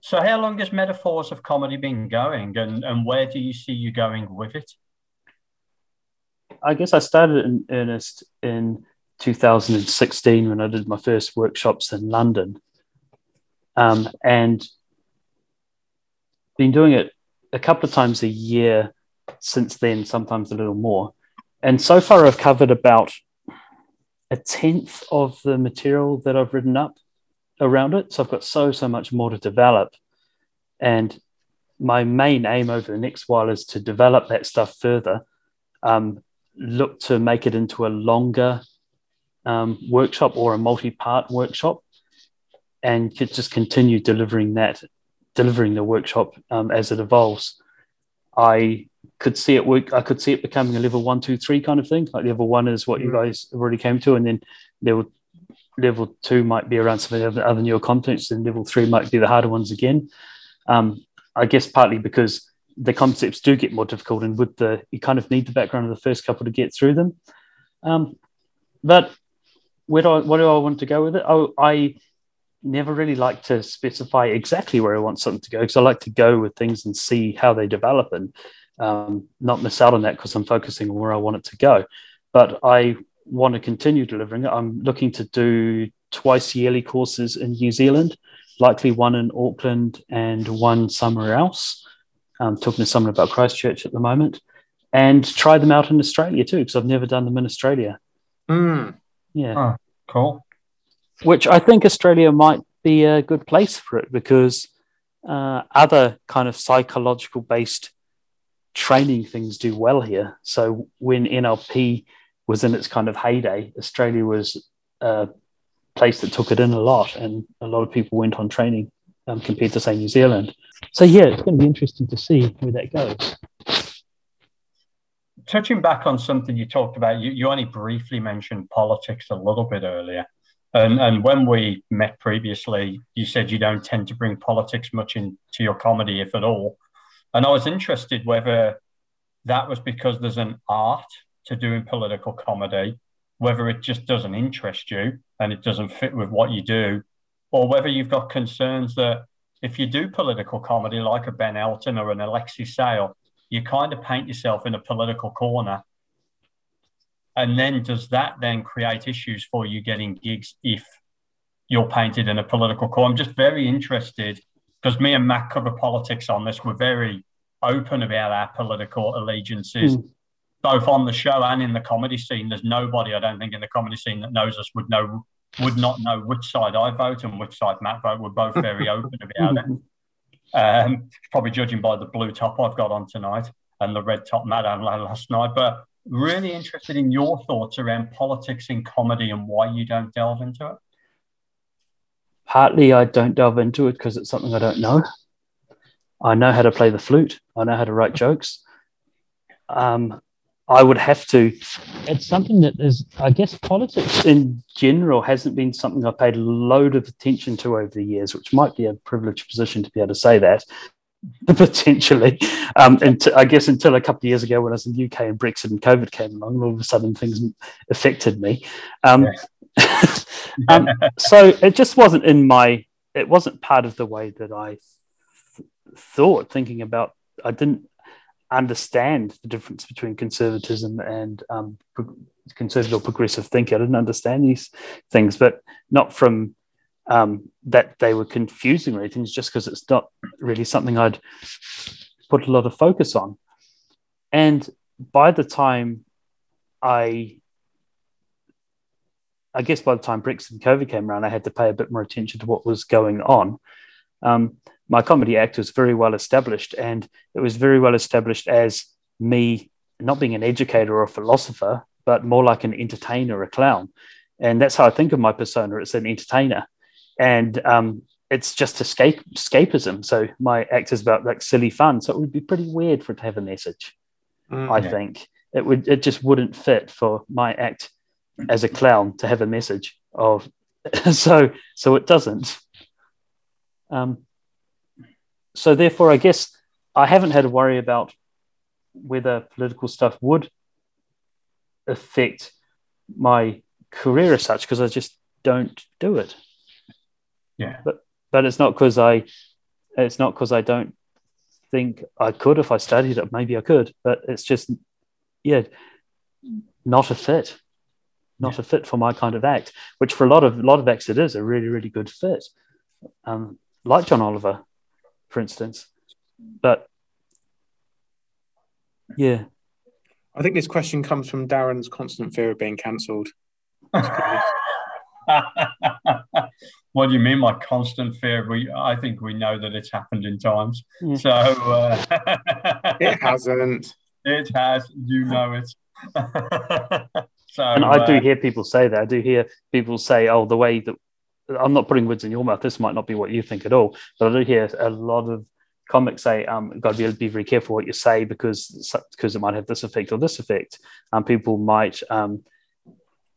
so how long has metaphors of comedy been going, and and where do you see you going with it? I guess I started in earnest in 2016 when I did my first workshops in London, um, and been doing it a couple of times a year since then, sometimes a little more. And so far, I've covered about a tenth of the material that I've written up around it. So I've got so so much more to develop, and my main aim over the next while is to develop that stuff further. Um, look to make it into a longer um, workshop or a multi-part workshop and just continue delivering that delivering the workshop um, as it evolves i could see it work. I could see it becoming a level one, two, three kind of thing. Like level one is what you Mm. guys already came to, and then level level two might be around some of the other newer contents, and level three might be the harder ones again. Um, I guess partly because the concepts do get more difficult, and with the you kind of need the background of the first couple to get through them. Um, but where do I, what do I want to go with it? Oh, I never really like to specify exactly where I want something to go because I like to go with things and see how they develop and um, not miss out on that because I'm focusing on where I want it to go. But I want to continue delivering it. I'm looking to do twice yearly courses in New Zealand, likely one in Auckland and one somewhere else. I'm talking to someone about Christchurch at the moment and try them out in Australia too because I've never done them in Australia. Mm. Yeah Cool. which I think Australia might be a good place for it because uh, other kind of psychological based training things do well here. So when NLP was in its kind of heyday, Australia was a place that took it in a lot, and a lot of people went on training um, compared to say New Zealand. So yeah, it's going to be interesting to see where that goes. touching back on something you talked about, you, you only briefly mentioned politics a little bit earlier. And, and when we met previously, you said you don't tend to bring politics much into your comedy, if at all. And I was interested whether that was because there's an art to doing political comedy, whether it just doesn't interest you and it doesn't fit with what you do, or whether you've got concerns that if you do political comedy like a Ben Elton or an Alexei Sayle, you kind of paint yourself in a political corner. And then does that then create issues for you getting gigs if you're painted in a political corner? I'm just very interested because me and Mat cover politics on this. We're very open about our political allegiances, Mm. both on the show and in the comedy scene. There's nobody I don't think in the comedy scene that knows us would know would not know which side I vote and which side Mat vote. We're both very open about it. *laughs* Um, probably judging by the blue top I've got on tonight and the red top Mat had last night. But really interested in your thoughts around politics in comedy and why you don't delve into it. Partly, I don't delve into it because it's something I don't know. I know how to play the flute. I know how to write jokes. Um, I would have to. It's something that is, I guess, politics in general hasn't been something I've paid a load of attention to over the years, which might be a privileged position to be able to say that. *laughs* Potentially, um, and t- I guess until a couple of years ago, when I was in the UK and Brexit and COVID came along, all of a sudden things affected me. Um, um, so it just wasn't in my. It wasn't part of the way that I th- thought. Thinking about, I didn't understand the difference between conservatism and um, pro- conservative or progressive thinking. I didn't understand these things, but not from um, that they were confusing or anything. Just because it's not really something I'd put a lot of focus on. And by the time I, I guess by the time Brexit and COVID came around, I had to pay a bit more attention to what was going on. Um, my comedy act was very well established, and it was very well established as me not being an educator or a philosopher, but more like an entertainer, a clown. And that's how I think of my persona. It's an entertainer, and um, it's just escape escapism. So my act is about like silly fun. So it would be pretty weird for it to have a message. Mm. I Yeah. think it would. It just wouldn't fit for my act as a clown to have a message of. *laughs* so so it doesn't. Um, so therefore, I guess I haven't had to worry about whether political stuff would affect my career as such because I just don't do it. Yeah. But it's not because I, it's not because I don't think I could if I studied it. Maybe I could, but it's just, yeah, not a fit, not a fit for my kind of act. Which for a lot of a lot of acts it is a really really good fit, um, like John Oliver, for instance. But yeah, I think this question comes from Darran's constant fear of being cancelled. *laughs* what do you mean by constant fear? We, I think we know that it's happened in times. Yeah. So uh, It hasn't. *laughs* it has. You know it. *laughs* so and I do uh, hear people say that. I do hear people say, "Oh, the way that." I'm not putting words in your mouth. This might not be what you think at all, but I do hear a lot of comics say, um, got to be, be very careful what you say because because it might have this effect or this effect. Um, people might um,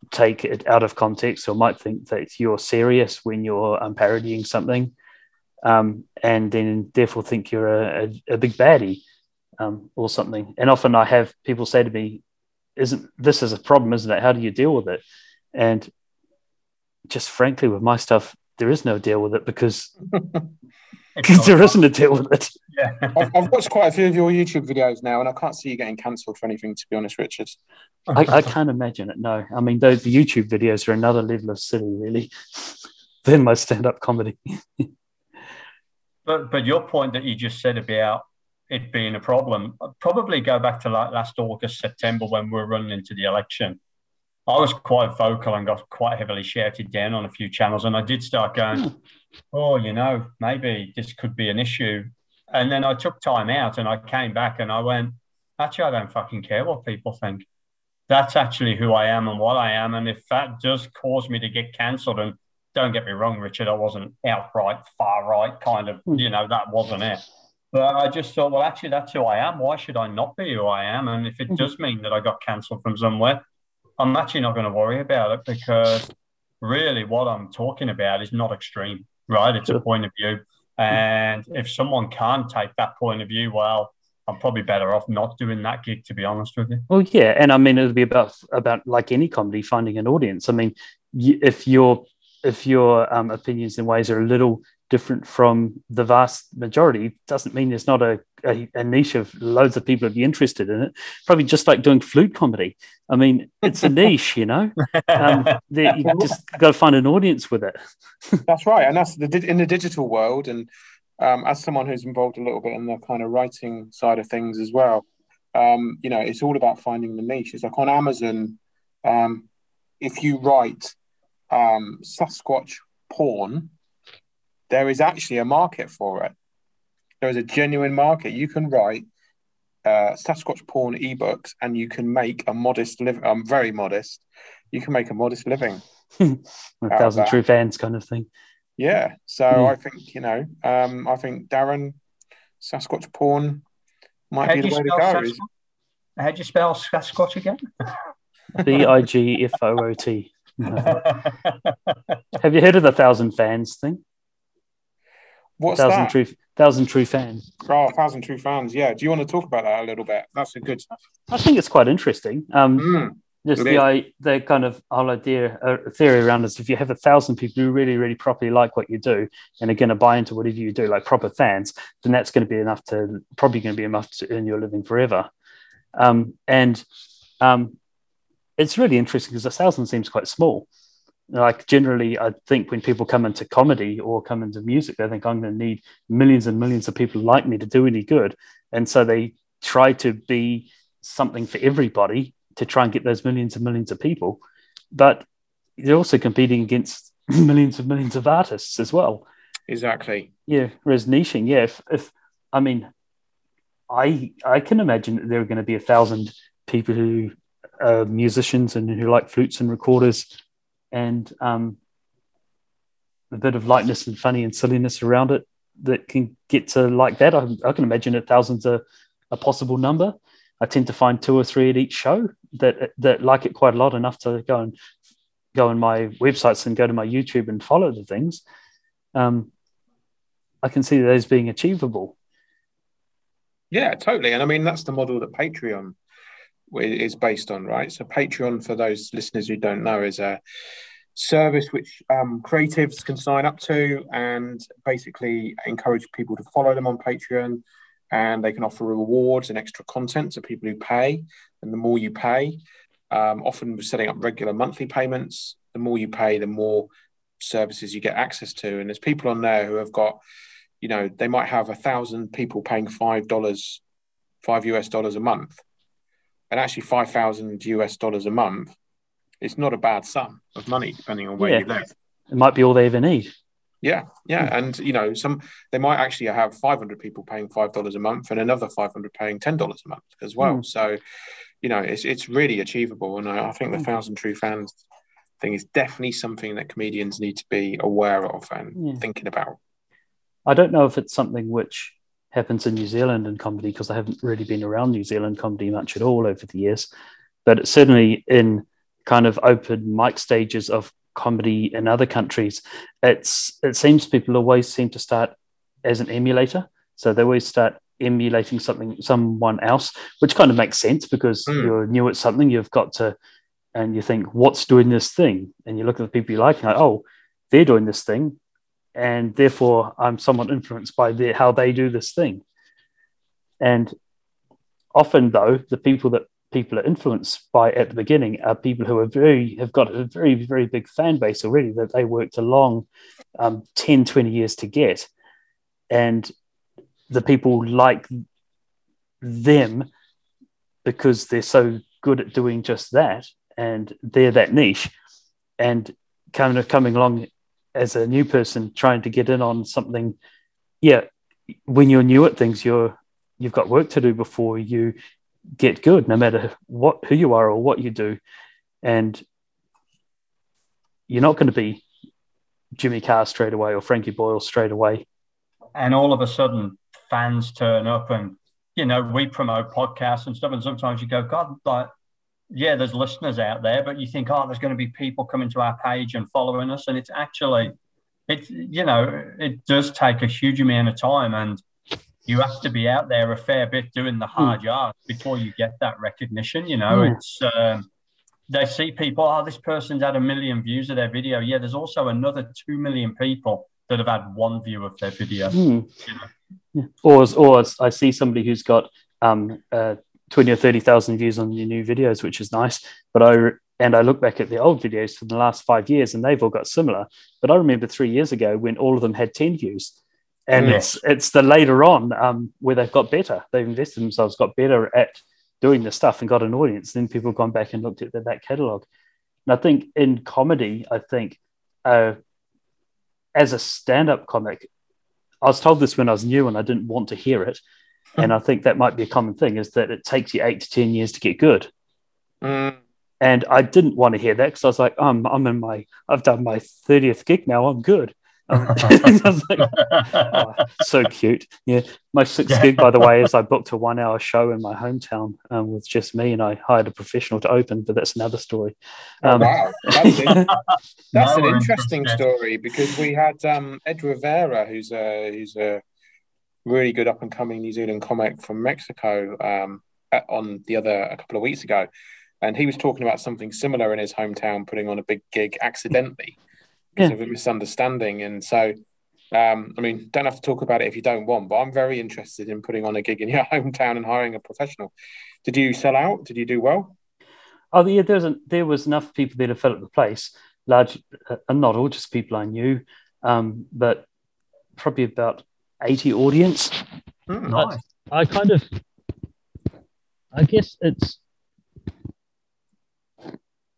take it out of context or might think that you're serious when you're um, parodying something, um, and then therefore think you're a, a, a big baddie um, or something. And often I have people say to me, "Isn't this is a problem? Isn't it? How do you deal with it?" And just frankly, with my stuff, there is no deal with it because because *laughs* *laughs* there isn't a deal with it. Yeah. I've, I've, watched quite a few of your YouTube videos now, and I can't see you getting cancelled for anything. To be honest, Richard, I, I can't imagine it. No, I mean, those the YouTube videos are another level of silly, really, *laughs* than my stand-up comedy. but but your point that you just said about it being a problem, probably go back to like last August, September when we were running into the election. I was quite vocal and got quite heavily shouted down on a few channels, and I did start going, hmm. "Oh, you know, maybe this could be an issue." And then I took time out, and I came back, and I went, "Actually, I don't fucking care what people think. That's actually who I am and what I am. And if that does cause me to get cancelled, and don't get me wrong, Richard, I wasn't outright far right, kind of, hmm. you know, that wasn't it." But I just thought, well, actually, that's who I am. Why should I not be who I am? And if it hmm. does mean that I got cancelled from somewhere, I'm actually not going to worry about it because really what I'm talking about is not extreme, right? It's a point of view. And if someone can't take that point of view, well, I'm probably better off not doing that gig, to be honest with you. Well, yeah, and I mean, it'll be about about like any comedy, finding an audience. I mean, if your if your um, opinions and ways are a little different from the vast majority doesn't mean there's not a, a, a, niche of loads of people to be interested in it. Probably just like doing flute comedy. I mean, it's a niche, you know. Um, *laughs* you just got to find an audience with it. *laughs* that's right, and that's the in the digital world. And um, as someone who's involved a little bit in the kind of writing side of things as well, um, you know, it's all about finding the niche. It's like on Amazon, um, if you write um, Sasquatch porn there is actually a market for it. There is a genuine market. You can write uh, Sasquatch porn ebooks and you can make a modest living. I'm um, very modest. You can make a modest living. *laughs* a thousand true fans kind of thing. Yeah. So mm. I think, you know, um, I think Darran, Sasquatch porn might How be the way to go. Sasquatch? How do you spell Sasquatch again? B I G F O O T. *laughs* Have you heard of the thousand fans thing? What's thousand that? true thousand true fans. Oh, thousand true fans. Yeah. Do you want to talk about that a little bit? That's a good. I think it's quite interesting. Um, mm, just the I, the kind of whole idea uh, theory around is if you have a thousand people who really really properly like what you do and are going to buy into whatever you do, like proper fans, then that's going to be enough to probably going to be enough to earn your living forever. Um, and um, it's really interesting because a thousand seems quite small like generally i think when people come into comedy or come into music they think i'm going to need millions and millions of people like me to do any good. And so they try to be something for everybody to try and get those millions and millions of people. But they're also competing against *clears throat* millions and millions of artists as well. Exactly. Yeah whereas niching yeah if, if i mean i i can imagine that there are going to be a thousand people who are musicians and who like flutes and recorders and um, a bit of lightness and funny and silliness around it that can get to like that. I, I can imagine a thousands a, a possible number. I tend to find two or three at each show that that like it quite a lot enough to go and go on my websites and go to my YouTube and follow the things. Um, I can see those being achievable. Yeah, totally. And I mean that's the model that Patreon is based on, right? So Patreon, for those listeners who don't know, is a service which um, creatives can sign up to and basically encourage people to follow them on Patreon. And they can offer rewards and extra content to people who pay. And the more you pay, um, often we're setting up regular monthly payments. The more you pay, the more services you get access to. And there's people on there who have got, you know, they might have a thousand people paying five dollars, five US dollars a month and actually 5,000 US dollars a month, it's not a bad sum of money, depending on where yeah. you live. It might be all they ever need. Yeah, yeah, and you know, some they might actually have 500 people paying five dollars a month, and another 500 paying ten dollars a month as well. Mm. So, you know, it's it's really achievable, and I, I think the mm. thousand true fans thing is definitely something that comedians need to be aware of and yeah. thinking about. I don't know if it's something which happens in New Zealand in comedy because I haven't really been around New Zealand comedy much at all over the years. But certainly in kind of open mic stages of comedy in other countries, it's it seems people always seem to start as an emulator. So they always start emulating something someone else, which kind of makes sense because mm. you're new at something, you've got to and you think, what's doing this thing? And you look at the people you like and like, oh, they're doing this thing. And therefore I'm somewhat influenced by their, how they do this thing. And often though, the people that people are influenced by at the beginning are people who are very have got a very very big fan base already that they worked a long um, 10 20 years to get. And the people like them because they're so good at doing just that. And they're that niche. And kind of coming along as a new person trying to get in on something yeah when you're new at things you're you've got work to do before you get good, no matter what who you are or what you do. And you're not going to be Jimmy Carr straight away or Frankie Boyle straight away. And all of a sudden, fans turn up, and you know we promote podcasts and stuff. And sometimes you go, God, like, yeah, there's listeners out there, but you think, oh, there's going to be people coming to our page and following us, and it's actually, it's you know, it does take a huge amount of time, and you have to be out there a fair bit doing the hard mm. yards before you get that recognition. You know, mm. it's um, they see people. Oh, this person's had a million views of their video. Yeah, there's also another two million people that have had one view of their video. Mm. You know? yeah. Or, or I see somebody who's got um, uh, twenty or thirty thousand views on your new videos, which is nice. But I and I look back at the old videos from the last five years, and they've all got similar. But I remember three years ago when all of them had ten views and it's it's the later on um, where they've got better. They've invested themselves, got better at doing the stuff, and got an audience. Then people have gone back and looked at the back catalogue. And I think in comedy, I think uh, as a stand-up comic, I was told this when I was new and I didn't want to hear it. And I think that might be a common thing is that it takes you eight to ten years to get good. Mm. And I didn't want to hear that because I was like, I'm I'm in my I've done my thirtieth gig now. I'm good. *laughs* Um, *laughs* like, oh, so cute. Yeah. My sixth gig, by the way, is I booked a one hour show in my hometown um, with just me and I hired a professional to open, but that's another story. Oh, um, oh, wow. That's, *laughs* that's an interesting story because we had um, Ed Rivera, who's a, who's a really good up and coming New Zealand comic from Mexico um, on the other, a couple of weeks ago. And he was talking about something similar in his hometown, putting on a big gig accidentally *laughs* because yeah. of a misunderstanding. And so, um, I mean, don't have to talk about it if you don't want, but I'm very interested in putting on a gig in your *laughs* hometown and hiring a professional. Did you sell out? Did you do well? Oh, yeah, there was, there was enough people there to fill up the place, large, uh, not all, just people I knew, um, but probably about 80 audience. Mm, nice. I, I kind of, I guess it's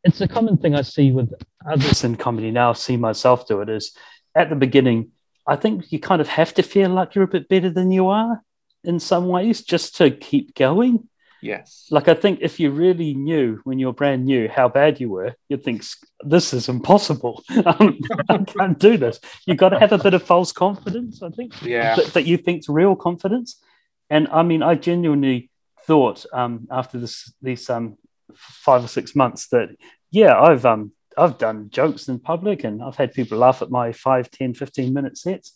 it's a common thing I see with others in comedy now. See myself do it is at the beginning. I think you kind of have to feel like you're a bit better than you are in some ways just to keep going. Yes. Like I think if you really knew when you're brand new how bad you were, you'd think this is impossible. *laughs* I can't do this. You've got to have a bit of false confidence. I think. Yeah. That, that you think's real confidence. And I mean, I genuinely thought um, after this these um, five or six months that yeah i've um i've done jokes in public and i've had people laugh at my 5 10 15 minute sets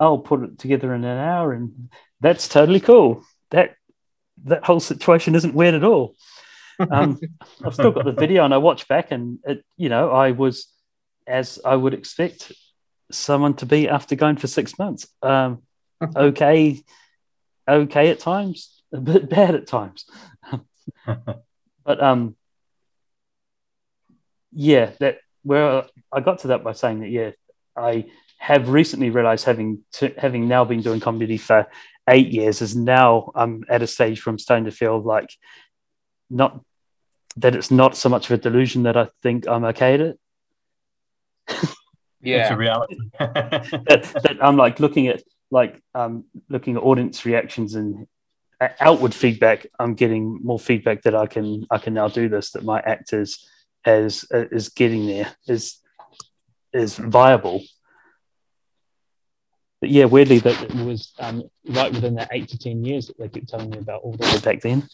i'll put it together in an hour and that's totally cool that that whole situation isn't weird at all. Um, *laughs* i've still got the video and i watch back and it you know i was as i would expect someone to be after going for six months. Um, *laughs* okay okay at times a bit bad at times. *laughs* But um, yeah, that where I got to that by saying that yeah, I have recently realized having to, having now been doing comedy for eight years is now I'm at a stage where I'm starting to feel like not that it's not so much of a delusion that I think I'm okay at it. yeah, it's a reality. *laughs* *laughs* that, that I'm like looking at like um, looking at audience reactions and outward feedback, I'm getting more feedback that I can I can now do this. That my actors as is getting there is is viable. But yeah, weirdly, that it was um, right within that eight to ten years that they kept telling me about all the way back then.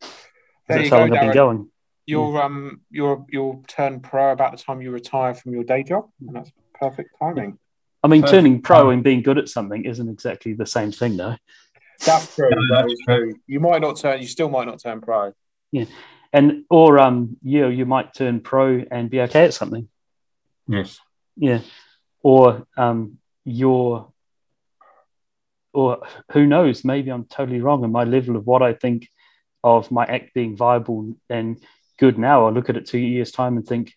There That's you how go, long I've been Darran. going. You'll um you'll you'll turn pro about the time you retire from your day job, and that's perfect timing. I mean, Perfect. turning pro and being good at something isn't exactly the same thing, though. That's true. No, that's true. You might not turn. You still might not turn pro. Yeah, and or um, you know, you might turn pro and be okay at something. Yes. Yeah. Or um, you're, or who knows, maybe I'm totally wrong. And my level of what I think of my act being viable and good now, I look at it two years' time and think,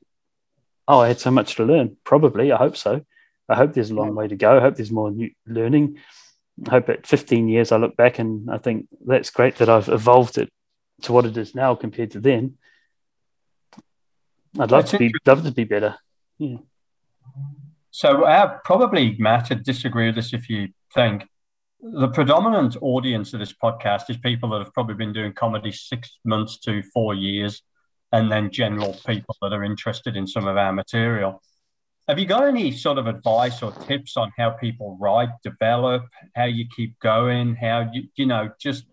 oh, I had so much to learn. Probably. I hope so. I hope there's a long way to go. I hope there's more new learning. I hope at 15 years I look back and I think that's great that I've evolved it to what it is now compared to then. I'd love That's to be love to be better. So I probably Mat would disagree with this if you think the predominant audience of this podcast is people that have probably been doing comedy six months to four years, and then general people that are interested in some of our material. Have you got any sort of advice or tips on how people write, develop, how you keep going, how you you know just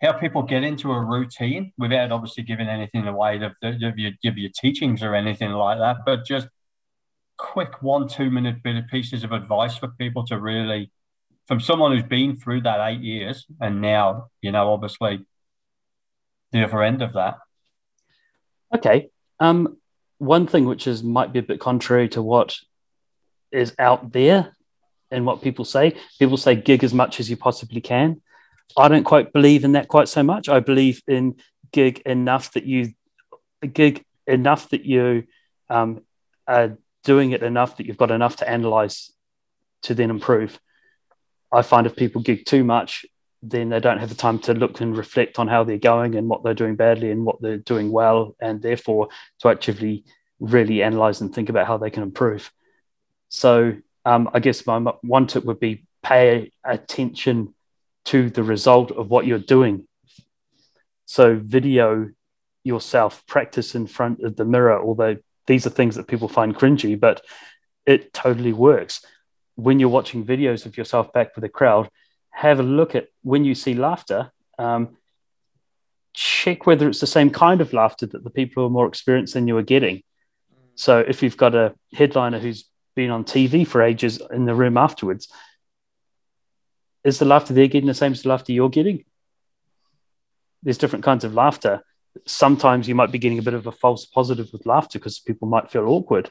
how people get into a routine without obviously giving anything away of, of, your, of your teachings or anything like that, but just quick one, two minute bit of pieces of advice for people to really, from someone who's been through that eight years and now, you know, obviously the other end of that. Okay. Um, one thing which is might be a bit contrary to what is out there and what people say. People say gig as much as you possibly can. I don't quite believe in that quite so much. I believe in gig enough that you gig enough that you um, are doing it enough that you've got enough to analyze to then improve. I find if people gig too much, then they don't have the time to look and reflect on how they're going and what they're doing badly and what they're doing well, and therefore to actively really analyze and think about how they can improve. So, um, I guess my one tip would be pay attention to the result of what you're doing. So, video yourself, practice in front of the mirror, although these are things that people find cringy, but it totally works. When you're watching videos of yourself back with a crowd, have a look at when you see laughter. Um, check whether it's the same kind of laughter that the people who are more experienced than you are getting. So if you've got a headliner who's been on TV for ages in the room afterwards, is the laughter they're getting the same as the laughter you're getting? There's different kinds of laughter. Sometimes you might be getting a bit of a false positive with laughter because people might feel awkward.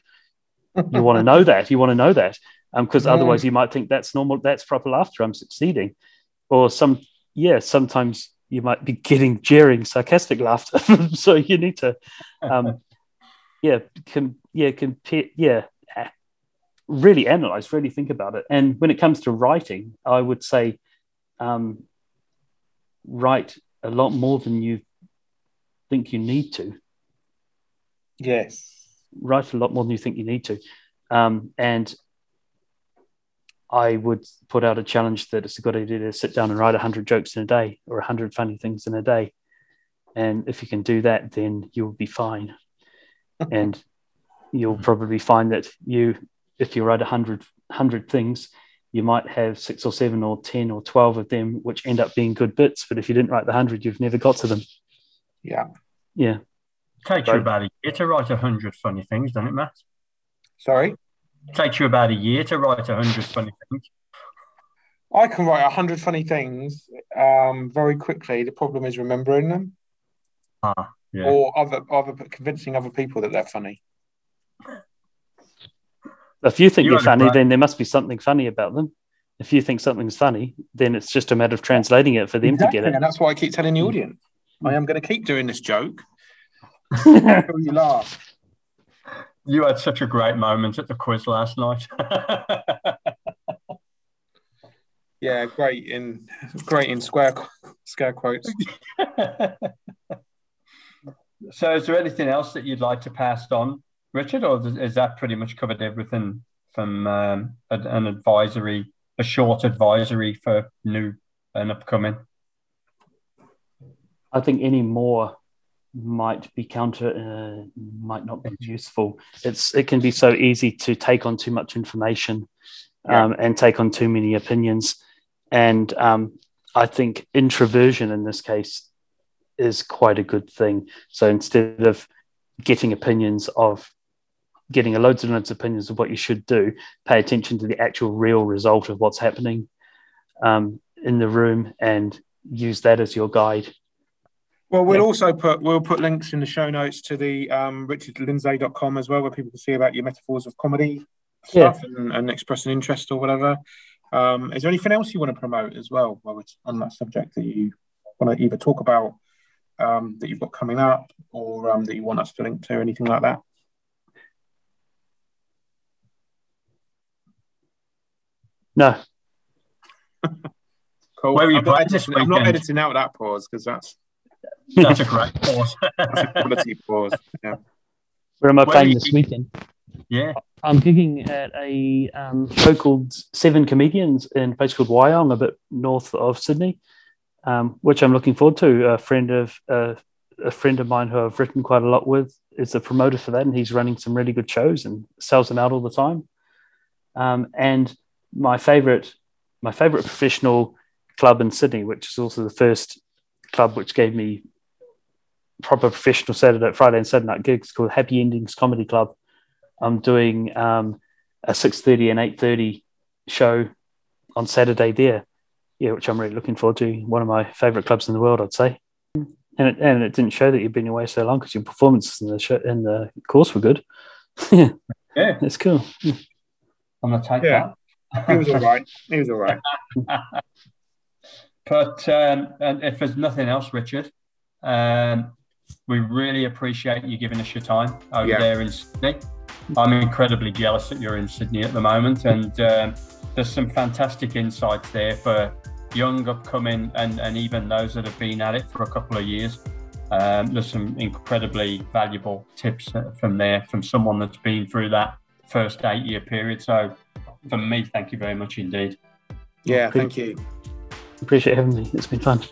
You want to know that. You want to know that because Yeah. otherwise you might think that's normal. That's proper laughter. I'm succeeding. Or some, yeah, sometimes you might be getting jeering, sarcastic laughter. *laughs* so you need to, um, *laughs* yeah, com- yeah, compare, yeah, really analyze, really think about it. And when it comes to writing, I would say um, write a lot more than you think you need to. Yes. Write a lot more than you think you need to. Um, and I would put out a challenge that it's a good idea to sit down and write 100 jokes in a day or 100 funny things in a day. And if you can do that, then you'll be fine. *laughs* and you'll probably find that you, if you write 100, 100 things, you might have six or seven or 10 or 12 of them, which end up being good bits. But if you didn't write the 100, you've never got to them. Yeah. Yeah. takes you Right. about a year to write a hundred funny things, doesn't it, Mat? Sorry. Takes you about a year to write a hundred funny things. I can write a hundred funny things um, very quickly. The problem is remembering them Ah, yeah. or other, other convincing other people that they're funny. If you think You they're had a funny, great- then there must be something funny about them. If you think something's funny, then it's just a matter of translating it for them Exactly, to get it. and that's why I keep telling the audience. I am going to keep doing this joke *laughs* until you laugh. You had such a great moment at the quiz last night. *laughs* Yeah, great in great in square square quotes. *laughs* so, is there anything else that you'd like to pass on, Richard, or is that pretty much covered everything from um, an an advisory, a short advisory for new and upcoming? I think any more might be counter uh, might not be useful. It's it can be so easy to take on too much information um, and take on too many opinions, and um, I think introversion in this case is quite a good thing. So instead of getting opinions of getting a loads and loads of opinions of what you should do, pay attention to the actual real result of what's happening um, in the room and use that as your guide. Well, we'll yeah. also put we'll put links in the show notes to the um, richardlindesay.com as well, where people can see about your metaphors of comedy stuff yeah. and, and express an interest or whatever. Um, is there anything else you want to promote as well while it's on that subject that you want to either talk about um, that you've got coming up or um, that you want us to link to, anything like that? No. *laughs* cool. Where are you I'm, not editing, I'm not editing out that pause because that's that's a great pause. that's a quality pause. Yeah. Where am I Where playing this weekend? Yeah. I'm gigging at a um, show called Seven Comedians in a place called Wyong, a bit north of Sydney, um, which I'm looking forward to. A friend of uh, a friend of mine who I've written quite a lot with is the promoter for that, and he's running some really good shows and sells them out all the time. Um, and my favorite, my favorite professional club in Sydney, which is also the first club which gave me proper professional Saturday, Friday, and Saturday night gigs called Happy Endings Comedy Club. I'm doing um, a six thirty and eight thirty show on Saturday there. Yeah, which I'm really looking forward to. One of my favorite clubs in the world, I'd say. And it, and it didn't show that you've been away so long because your performances in the show in the course were good. *laughs* yeah, yeah, it's cool. I'm gonna take yeah. that. He was all right. He was all right. *laughs* but um, and if there's nothing else, Richard, um, we really appreciate you giving us your time over yeah. there in Sydney. I'm incredibly jealous that you're in Sydney at the moment, and um, there's some fantastic insights there for young, upcoming, and, and even those that have been at it for a couple of years. Um, there's some incredibly valuable tips from there from someone that's been through that first eight year period. So, for me, thank you very much indeed. Yeah, thank you. Appreciate having me. It's been fun.